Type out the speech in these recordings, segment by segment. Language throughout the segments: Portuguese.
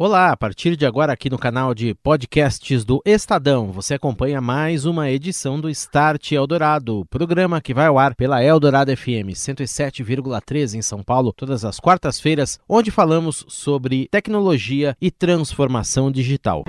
Olá, a partir de agora aqui no canal de podcasts do Estadão, você acompanha mais uma edição do Start Eldorado, programa que vai ao ar pela Eldorado FM 107,3 em São Paulo, todas as quartas-feiras, onde falamos sobre tecnologia e transformação digital.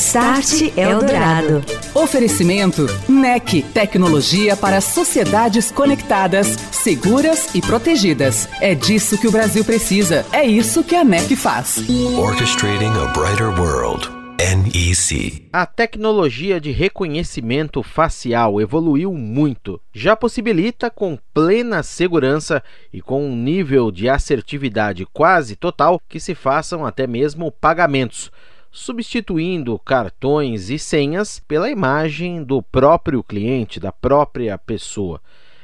Start Eldorado. Oferecimento NEC, tecnologia para sociedades conectadas, seguras e protegidas. É disso que o Brasil precisa. É isso que a NEC faz. Orchestrating a brighter world. NEC. A tecnologia de reconhecimento facial evoluiu muito. Já possibilita com plena segurança e com um nível de assertividade quase total que se façam até mesmo pagamentos substituindo cartões e senhas pela imagem do próprio cliente, da própria pessoa.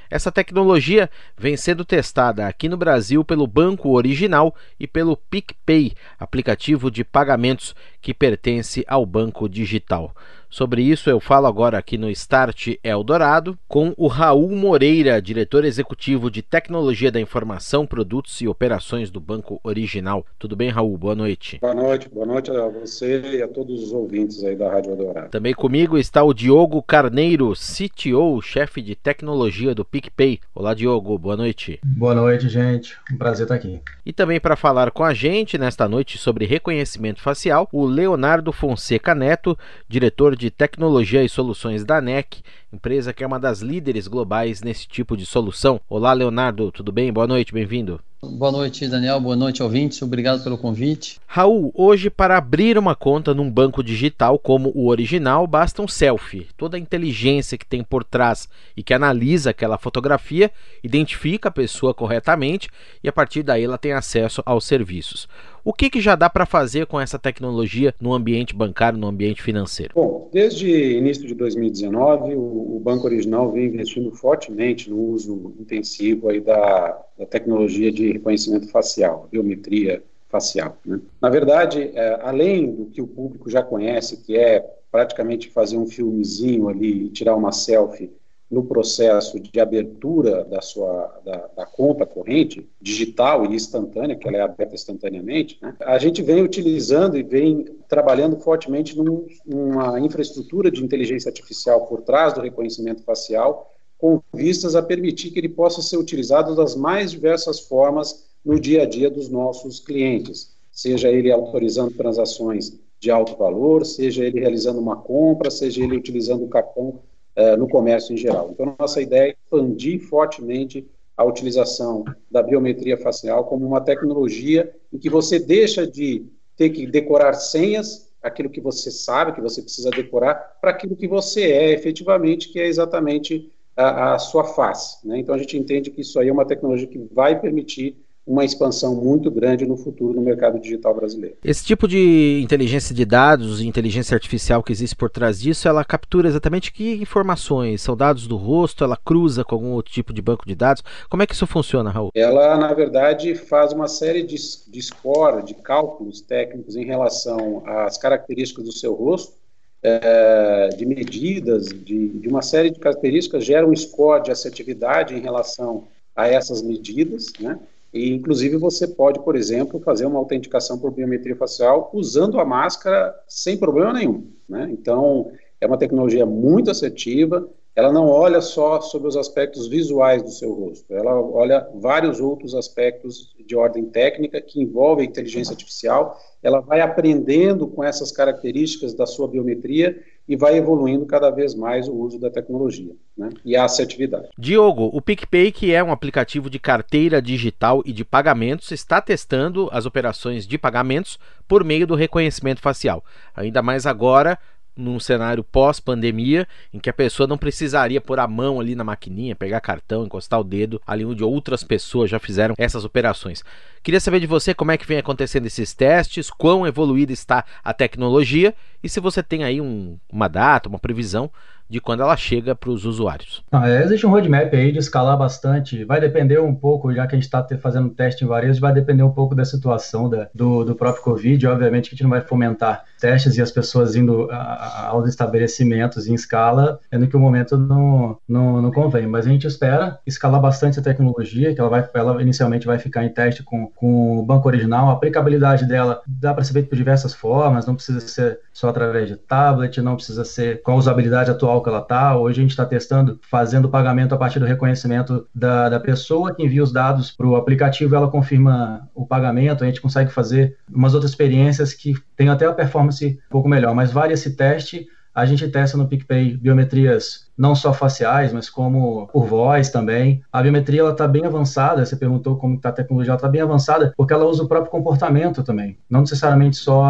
Essa tecnologia vem sendo testada aqui no Brasil pelo Banco Original e pelo PicPay, aplicativo de pagamentos que pertence ao Banco Digital. Sobre isso eu falo agora aqui no Start Eldorado com o Raul Moreira, diretor executivo de Tecnologia da Informação, Produtos e Operações do Banco Original. Tudo bem, Raul? Boa noite. Boa noite, boa noite a você e a todos os ouvintes aí da Rádio Eldorado. Também comigo está o Diogo Carneiro, CTO, chefe de tecnologia do PicPay. Olá, Diogo, boa noite. Boa noite, gente. Um prazer estar aqui. E também para falar com a gente nesta noite sobre reconhecimento facial, o Leonardo Fonseca Neto, diretor de Tecnologia e Soluções da NEC, empresa que é uma das líderes globais nesse tipo de solução. Olá, Leonardo, tudo bem? Boa noite, bem-vindo. Boa noite, Daniel. Boa noite, ouvintes. Obrigado pelo convite. Raul, hoje para abrir uma conta num banco digital como o original, basta um selfie. Toda a inteligência que tem por trás e que analisa aquela fotografia, identifica a pessoa corretamente e a partir daí ela tem acesso aos serviços. O que, que já dá para fazer com essa tecnologia no ambiente bancário, no ambiente financeiro? Bom, desde início de 2019, o, Banco Original vem investindo fortemente no uso intensivo aí da, da tecnologia de reconhecimento facial, biometria facial. Né? Na verdade, é, além do que o público já conhece, que é praticamente fazer um filmezinho ali e tirar uma selfie no processo de abertura da sua da, da, conta corrente digital e instantânea, que ela é aberta instantaneamente, né? a gente vem utilizando e vem trabalhando fortemente num, numa infraestrutura de inteligência artificial por trás do reconhecimento facial, com vistas a permitir que ele possa ser utilizado das mais diversas formas no dia a dia dos nossos clientes, seja ele autorizando transações de alto valor, seja ele realizando uma compra, seja ele utilizando o cartão uh, no comércio em geral. Então, nossa ideia é expandir fortemente a utilização da biometria facial como uma tecnologia em que você deixa de ter que decorar senhas, aquilo que você sabe, que você precisa decorar, para aquilo que você é efetivamente, que é exatamente a, a sua face. Né? Então, a gente entende que isso aí é uma tecnologia que vai permitir uma expansão muito grande no futuro no mercado digital brasileiro. Esse tipo de inteligência de dados, inteligência artificial que existe por trás disso, ela captura exatamente que informações? São dados do rosto? Ela cruza com algum outro tipo de banco de dados? Como é que isso funciona, Raul? Ela, na verdade, faz uma série de, de score, de cálculos técnicos em relação às características do seu rosto, é, de medidas, de, de uma série de características, gera um score de assertividade em relação a essas medidas, né? E, inclusive, você pode, por exemplo, fazer uma autenticação por biometria facial usando a máscara sem problema nenhum. Né? Então, é uma tecnologia muito assertiva, ela não olha só sobre os aspectos visuais do seu rosto, ela olha vários outros aspectos de ordem técnica que envolvem a inteligência artificial, ela vai aprendendo com essas características da sua biometria e vai evoluindo cada vez mais o uso da tecnologia né? e a assertividade. Diogo, o PicPay, que é um aplicativo de carteira digital e de pagamentos, está testando as operações de pagamentos por meio do reconhecimento facial. Ainda mais agora num cenário pós-pandemia, em que a pessoa não precisaria pôr a mão ali na maquininha, pegar cartão, encostar o dedo, ali onde outras pessoas já fizeram essas operações. Queria saber de você como é que vem acontecendo esses testes, quão evoluída está a tecnologia e se você tem aí um, uma data, uma previsão de quando ela chega para os usuários. Ah, existe um roadmap aí de escalar bastante. Vai depender um pouco, já que a gente está fazendo teste em varejo, vai depender um pouco da situação da, do, do próprio Covid. Obviamente que a gente não vai fomentar testes e as pessoas indo a, aos estabelecimentos em escala, sendo que o momento não, não, não convém. Mas a gente espera escalar bastante a tecnologia, que ela, vai, ela inicialmente vai ficar em teste com, com o banco original. A aplicabilidade dela dá para ser feita por diversas formas, não precisa ser só através de tablet, não precisa ser com a usabilidade atual que ela está. Hoje a gente está testando, fazendo o pagamento a partir do reconhecimento da, da pessoa que envia os dados para o aplicativo, ela confirma o pagamento. A gente consegue fazer umas outras experiências que tem até a performance um pouco melhor, mas vale esse teste. A gente testa no PicPay biometrias não só faciais, mas como por voz também. A biometria ela está bem avançada. Você perguntou como está a tecnologia, ela está bem avançada porque ela usa o próprio comportamento também, não necessariamente só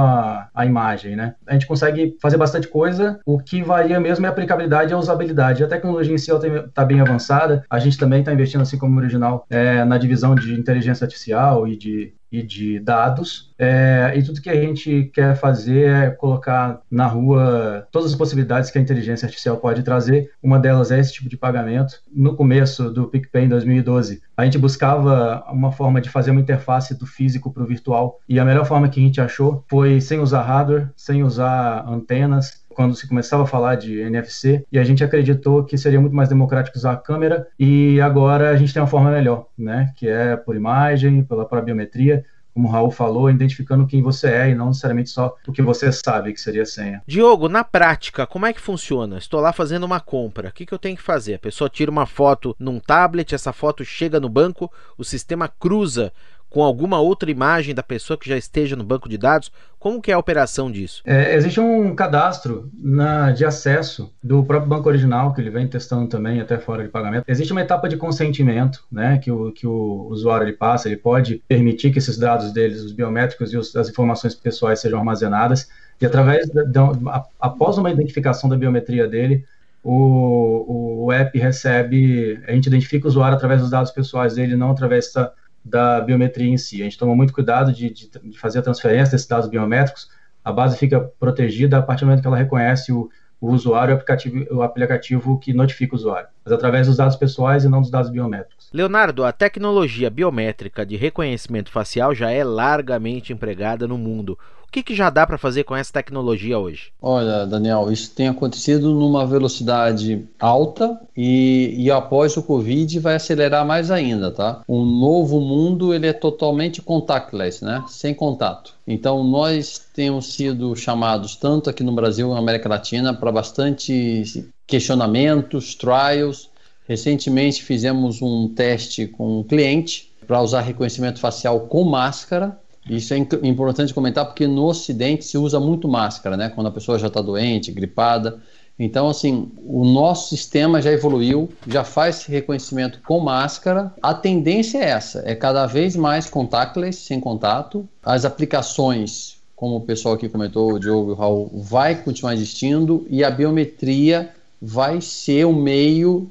a, imagem, né? A gente consegue fazer bastante coisa. O que varia mesmo é a aplicabilidade e a usabilidade. A tecnologia em si está bem avançada. A gente também está investindo, assim como o original, é, na divisão de inteligência artificial e de e de dados. É, e tudo que a gente quer fazer é colocar na rua todas as possibilidades que a inteligência artificial pode trazer uma delas é esse tipo de pagamento. No começo do PicPay, em 2012, a gente buscava uma forma de fazer uma interface do físico para o virtual. E a melhor forma que a gente achou foi sem usar hardware, sem usar antenas, quando se começava a falar de NFC, e a gente acreditou que seria muito mais democrático usar a câmera, e agora a gente tem uma forma melhor, né, que é por imagem, pela própria biometria, como o Raul falou, identificando quem você é e não necessariamente só o que você sabe que seria a senha. Diogo, na prática, como é que funciona? Estou lá fazendo uma compra, o que, que eu tenho que fazer? A pessoa tira uma foto num tablet, essa foto chega no banco, o sistema cruza com alguma outra imagem da pessoa que já esteja no banco de dados? Como que é a operação disso? É, existe um cadastro na, de acesso do próprio banco original, que ele vem testando também até fora de pagamento. Existe uma etapa de consentimento, né, que o, que o usuário ele passa, ele pode permitir que esses dados deles, os biométricos e os, as informações pessoais sejam armazenadas, e através, da, da, após uma identificação da biometria dele, o, o app recebe, a gente identifica o usuário através dos dados pessoais dele, não através da da biometria em si. A gente toma muito cuidado de, de, de fazer a transferência desses dados biométricos, a base fica protegida a partir do momento que ela reconhece o, o usuário e o aplicativo, o aplicativo que notifica o usuário, mas através dos dados pessoais e não dos dados biométricos. Leonardo, a tecnologia biométrica de reconhecimento facial já é largamente empregada no mundo. Que, que já dá para fazer com essa tecnologia hoje? Olha, Daniel, isso tem acontecido numa velocidade alta e, e após o Covid vai acelerar mais ainda, tá? O novo mundo ele é totalmente contactless, né? Sem contato. Então nós temos sido chamados tanto aqui no Brasil, na América Latina, para bastante questionamentos, trials. Recentemente fizemos um teste com um cliente para usar reconhecimento facial com máscara isso é importante comentar porque no Ocidente se usa muito máscara, né? Quando a pessoa já está doente, gripada. Então, assim, o nosso sistema já evoluiu, já faz reconhecimento com máscara. A tendência é essa: é cada vez mais contactless, sem contato. As aplicações, como o pessoal aqui comentou, o Diogo e o Raul, vai continuar existindo e a biometria vai ser o meio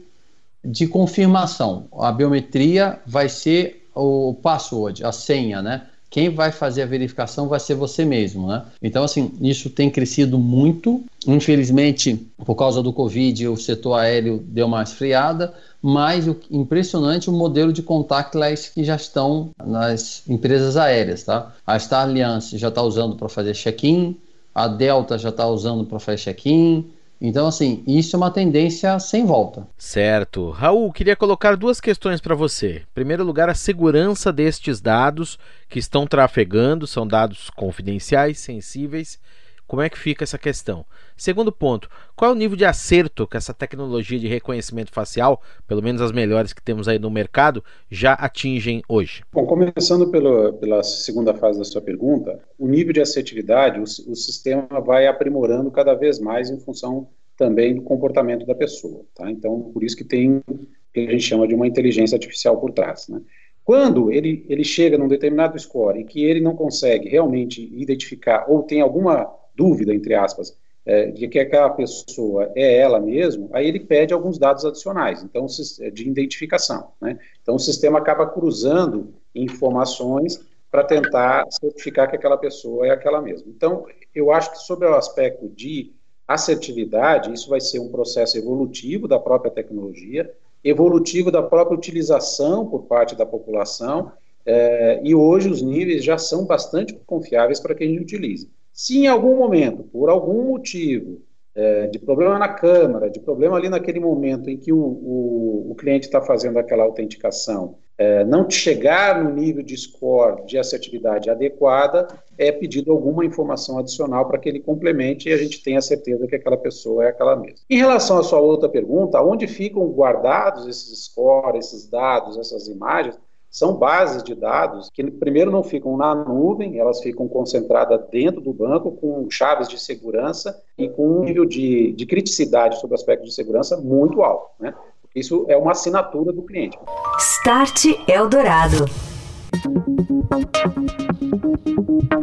de confirmação. A biometria vai ser o password, a senha, né? Quem vai fazer a verificação vai ser você mesmo, né? Então, assim, isso tem crescido muito. Infelizmente, por causa do Covid, o setor aéreo deu uma esfriada, mas o impressionante o modelo de contactless que já estão nas empresas aéreas, tá? A Star Alliance já está usando para fazer check-in, a Delta já está usando para fazer check-in, então, assim, isso é uma tendência sem volta. Certo. Raul, queria colocar duas questões para você. Em primeiro lugar, a segurança destes dados que estão trafegando, são dados confidenciais, sensíveis. Como é que fica essa questão? Segundo ponto, qual é o nível de acerto que essa tecnologia de reconhecimento facial, pelo menos as melhores que temos aí no mercado, já atingem hoje? Bom, começando pela, pela segunda fase da sua pergunta, o nível de assertividade, o, o sistema vai aprimorando cada vez mais em função também do comportamento da pessoa. Tá? Então, por isso que tem o que a gente chama de uma inteligência artificial por trás. Né? Quando ele, ele chega num determinado score e que ele não consegue realmente identificar ou tem alguma dúvida, entre aspas, é, de que aquela pessoa é ela mesmo, aí ele pede alguns dados adicionais, então de identificação. Né? Então o sistema acaba cruzando informações para tentar certificar que aquela pessoa é aquela mesma. Então eu acho que sobre o aspecto de Assertividade, isso vai ser um processo evolutivo da própria tecnologia, evolutivo da própria utilização por parte da população, é, e hoje os níveis já são bastante confiáveis para quem utiliza. Se em algum momento, por algum motivo, é, de problema na câmara, de problema ali naquele momento em que o, o, o cliente está fazendo aquela autenticação, é, não chegar no nível de score de assertividade adequada, é pedido alguma informação adicional para que ele complemente e a gente tenha certeza que aquela pessoa é aquela mesma. Em relação à sua outra pergunta, onde ficam guardados esses scores, esses dados, essas imagens, são bases de dados que, primeiro, não ficam na nuvem, elas ficam concentradas dentro do banco, com chaves de segurança e com um nível de, de criticidade sobre o aspecto de segurança muito alto. Né? Isso é uma assinatura do cliente. Start Eldorado.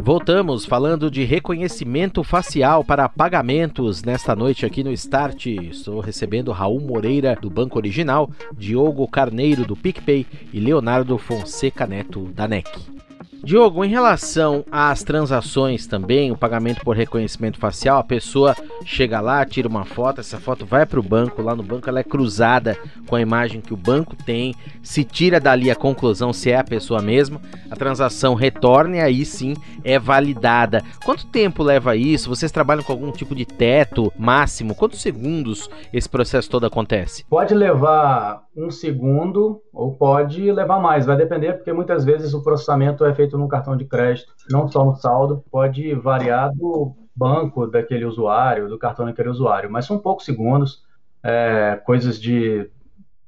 Voltamos falando de reconhecimento facial para pagamentos nesta noite aqui no Start. Estou recebendo Raul Moreira do Banco Original, Diogo Carneiro do PicPay e Leonardo Fonseca Neto da NEC. Diogo, em relação às transações também, o pagamento por reconhecimento facial, a pessoa chega lá, tira uma foto, essa foto vai para o banco, lá no banco ela é cruzada com a imagem que o banco tem, se tira dali a conclusão se é a pessoa mesma, a transação retorna e aí sim é validada. Quanto tempo leva isso? Vocês trabalham com algum tipo de teto máximo? Quantos segundos esse processo todo acontece? Pode levar um segundo ou pode levar mais, vai depender, porque muitas vezes o processamento é feito no cartão de crédito, não só no saldo, pode variar do banco daquele usuário, do cartão daquele usuário, mas são poucos segundos, é, coisas de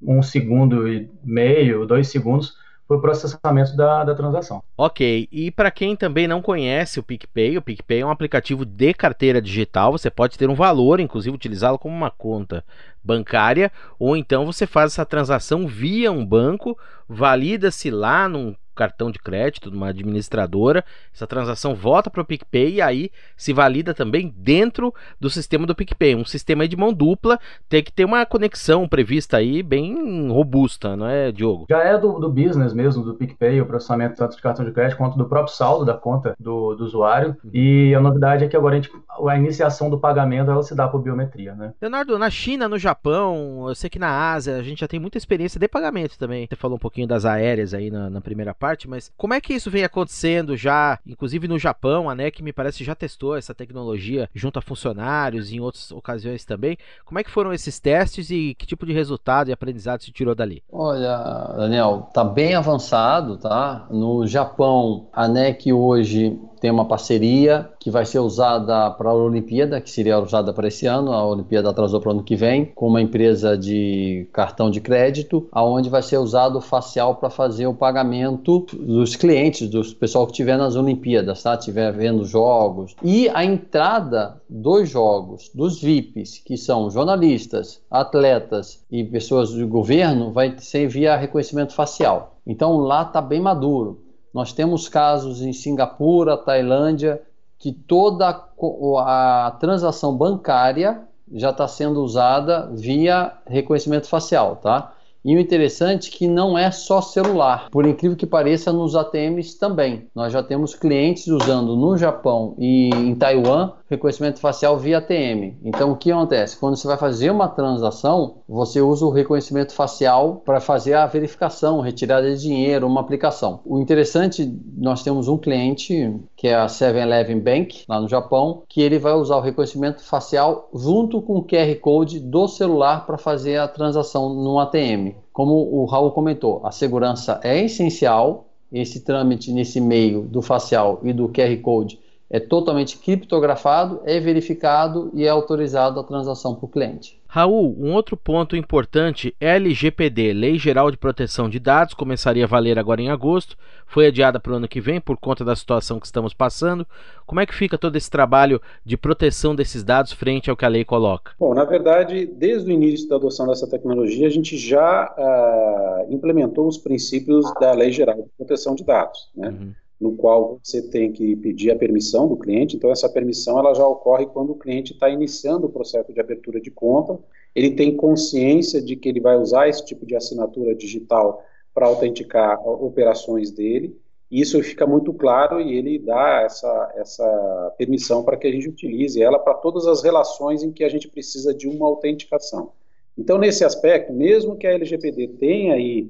um segundo e meio, dois segundos, para o processamento da, da transação. Ok, e para quem também não conhece o PicPay, o PicPay é um aplicativo de carteira digital, você pode ter um valor, inclusive utilizá-lo como uma conta bancária, ou então você faz essa transação via um banco, valida-se lá num cartão de crédito de uma administradora, essa transação volta para o PicPay e aí se valida também dentro do sistema do PicPay. Um sistema de mão dupla tem que ter uma conexão prevista aí bem robusta, não é, Diogo? Já é do, do business mesmo, do PicPay, o processamento tanto de cartão de crédito quanto do próprio saldo da conta do, do usuário. Uhum. E a novidade é que agora a, gente, a iniciação do pagamento ela se dá por biometria, né? Leonardo, na China, no Japão, eu sei que na Ásia a gente já tem muita experiência de pagamento também. Você falou um pouquinho das aéreas aí na, na primeira parte parte, mas como é que isso vem acontecendo já, inclusive no Japão, a NEC me parece já testou essa tecnologia junto a funcionários e em outras ocasiões também. Como é que foram esses testes e que tipo de resultado e aprendizado se tirou dali? Olha, Daniel, tá bem avançado, tá? No Japão, a NEC hoje tem uma parceria que vai ser usada para a Olimpíada, que seria usada para esse ano, a Olimpíada atrasou para o ano que vem, com uma empresa de cartão de crédito, aonde vai ser usado o facial para fazer o pagamento dos clientes, do pessoal que estiver nas Olimpíadas, tá? Estiver vendo jogos. E a entrada dos jogos, dos VIPs, que são jornalistas, atletas e pessoas do governo, vai ser via reconhecimento facial. Então lá está bem maduro. Nós temos casos em Singapura, Tailândia, que toda a transação bancária já está sendo usada via reconhecimento facial, tá? E o interessante é que não é só celular. Por incrível que pareça, nos ATMs também. Nós já temos clientes usando no Japão e em Taiwan reconhecimento facial via ATM. Então, o que acontece? Quando você vai fazer uma transação, você usa o reconhecimento facial para fazer a verificação, retirada de dinheiro, uma aplicação. O interessante, nós temos um cliente, que é a 7-Eleven Bank, lá no Japão, que ele vai usar o reconhecimento facial junto com o QR Code do celular para fazer a transação no ATM. Como o Raul comentou, a segurança é essencial, esse trâmite nesse meio do facial e do QR Code é totalmente criptografado, é verificado e é autorizado a transação para o cliente. Raul, um outro ponto importante, LGPD, Lei Geral de Proteção de Dados, começaria a valer agora em agosto, foi adiada para o ano que vem por conta da situação que estamos passando. Como é que fica todo esse trabalho de proteção desses dados frente ao que a lei coloca? Bom, na verdade, desde o início da adoção dessa tecnologia, a gente já uh, implementou os princípios da Lei Geral de Proteção de Dados, né? Uhum no qual você tem que pedir a permissão do cliente. Então, essa permissão ela já ocorre quando o cliente está iniciando o processo de abertura de conta. Ele tem consciência de que ele vai usar esse tipo de assinatura digital para autenticar operações dele. isso fica muito claro e ele dá essa, essa permissão para que a gente utilize ela para todas as relações em que a gente precisa de uma autenticação. Então, nesse aspecto, mesmo que a LGPD tenha aí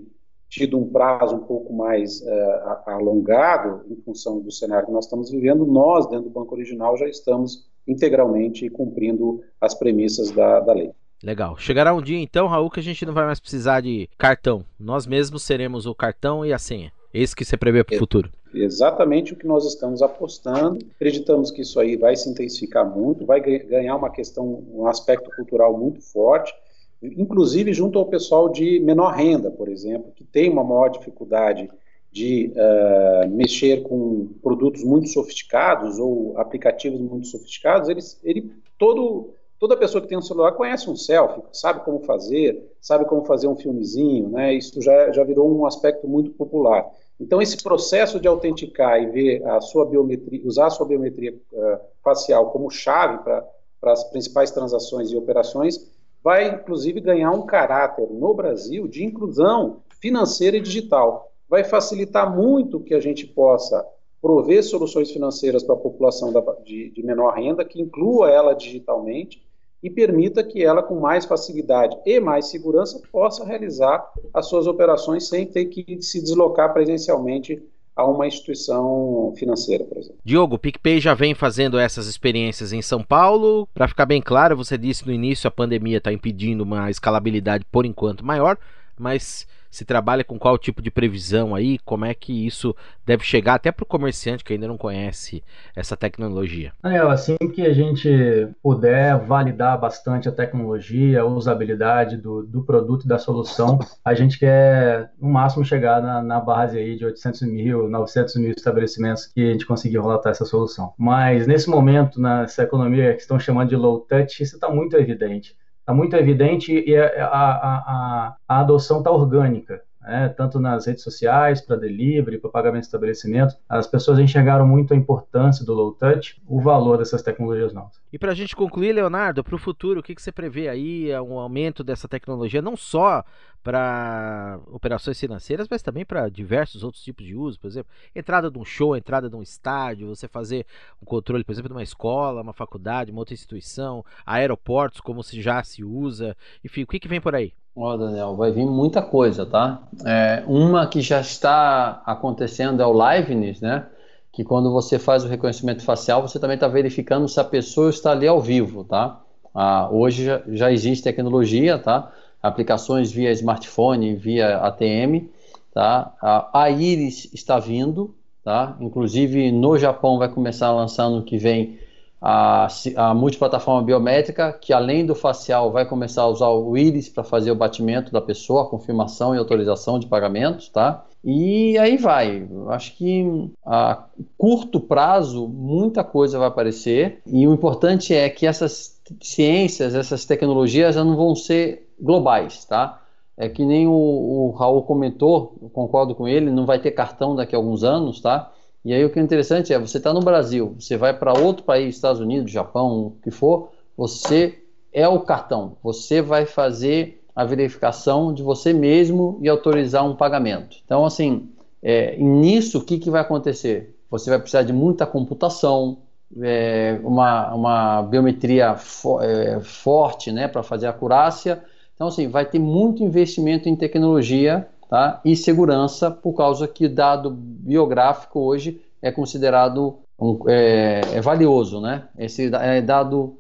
tido um prazo um pouco mais uh, alongado em função do cenário que nós estamos vivendo, nós, dentro do Banco Original, já estamos integralmente cumprindo as premissas da, da lei. Legal. Chegará um dia, então, Raul, que a gente não vai mais precisar de cartão. Nós mesmos seremos o cartão e a senha. Esse que você prevê para o é, futuro. Exatamente o que nós estamos apostando. Acreditamos que isso aí vai se intensificar muito, vai ganhar uma questão, um aspecto cultural muito forte inclusive junto ao pessoal de menor renda, por exemplo, que tem uma maior dificuldade de uh, mexer com produtos muito sofisticados ou aplicativos muito sofisticados, eles, ele, todo, toda pessoa que tem um celular conhece um selfie, sabe como fazer, sabe como fazer um filmezinho, né? Isso já, já virou um aspecto muito popular. Então, esse processo de autenticar e ver a sua biometria, usar a sua biometria uh, facial como chave para as principais transações e operações, vai inclusive ganhar um caráter no Brasil de inclusão financeira e digital. Vai facilitar muito que a gente possa prover soluções financeiras para a população da, de, de menor renda, que inclua ela digitalmente e permita que ela, com mais facilidade e mais segurança, possa realizar as suas operações sem ter que se deslocar presencialmente a uma instituição financeira, por exemplo. Diogo, o PicPay já vem fazendo essas experiências em São Paulo. Para ficar bem claro, você disse no início a pandemia está impedindo uma escalabilidade por enquanto maior, mas se trabalha com qual tipo de previsão aí, como é que isso deve chegar até para o comerciante que ainda não conhece essa tecnologia? Daniel, assim que a gente puder validar bastante a tecnologia, a usabilidade do, do produto e da solução, a gente quer no máximo chegar na, na base aí de 800 mil, 900 mil estabelecimentos que a gente conseguir relatar essa solução. Mas nesse momento, nessa economia que estão chamando de low touch, isso está muito evidente está muito evidente e a, a, a, a adoção está orgânica. Né? tanto nas redes sociais, para delivery, para pagamento de estabelecimento, as pessoas enxergaram muito a importância do low touch, o valor dessas tecnologias novas. E para a gente concluir, Leonardo, para o futuro, o que, que você prevê aí, é um aumento dessa tecnologia, não só para operações financeiras, mas também para diversos outros tipos de uso, por exemplo, entrada de um show, entrada de um estádio, você fazer um controle, por exemplo, de uma escola, uma faculdade, uma outra instituição, aeroportos, como se já se usa, enfim, o que, que vem por aí? Ó, Daniel, vai vir muita coisa, tá? É, uma que já está acontecendo é o Liveness, né? Que quando você faz o reconhecimento facial, você também está verificando se a pessoa está ali ao vivo, tá? Ah, hoje já, já existe tecnologia, tá? aplicações via smartphone, via ATM, tá? A, a Iris está vindo, tá? Inclusive no Japão vai começar no que vem a, a multiplataforma biométrica, que além do facial vai começar a usar o Iris para fazer o batimento da pessoa, confirmação e autorização de pagamentos, tá? E aí vai. Acho que a curto prazo muita coisa vai aparecer e o importante é que essas ciências, essas tecnologias já não vão ser globais, tá? É que nem o, o Raul comentou, concordo com ele, não vai ter cartão daqui a alguns anos, tá? E aí o que é interessante é, você está no Brasil, você vai para outro país, Estados Unidos, Japão, o que for, você é o cartão, você vai fazer a verificação de você mesmo e autorizar um pagamento. Então, assim, é, nisso, o que, que vai acontecer? Você vai precisar de muita computação, é, uma, uma biometria fo é, forte né, para fazer a acurácia, então, assim, vai ter muito investimento em tecnologia tá? e segurança, por causa que dado biográfico hoje é considerado um, é, é, valioso, né? Esse é dado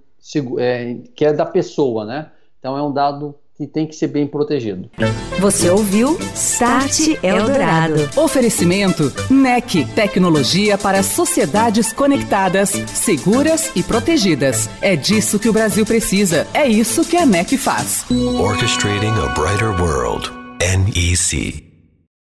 é, que é da pessoa, né? Então, é um dado que tem que ser bem protegido. Você ouviu Start Eldorado. Oferecimento NEC, tecnologia para sociedades conectadas, seguras e protegidas. É disso que o Brasil precisa. É isso que a NEC faz. Orchestrating a brighter world. NEC.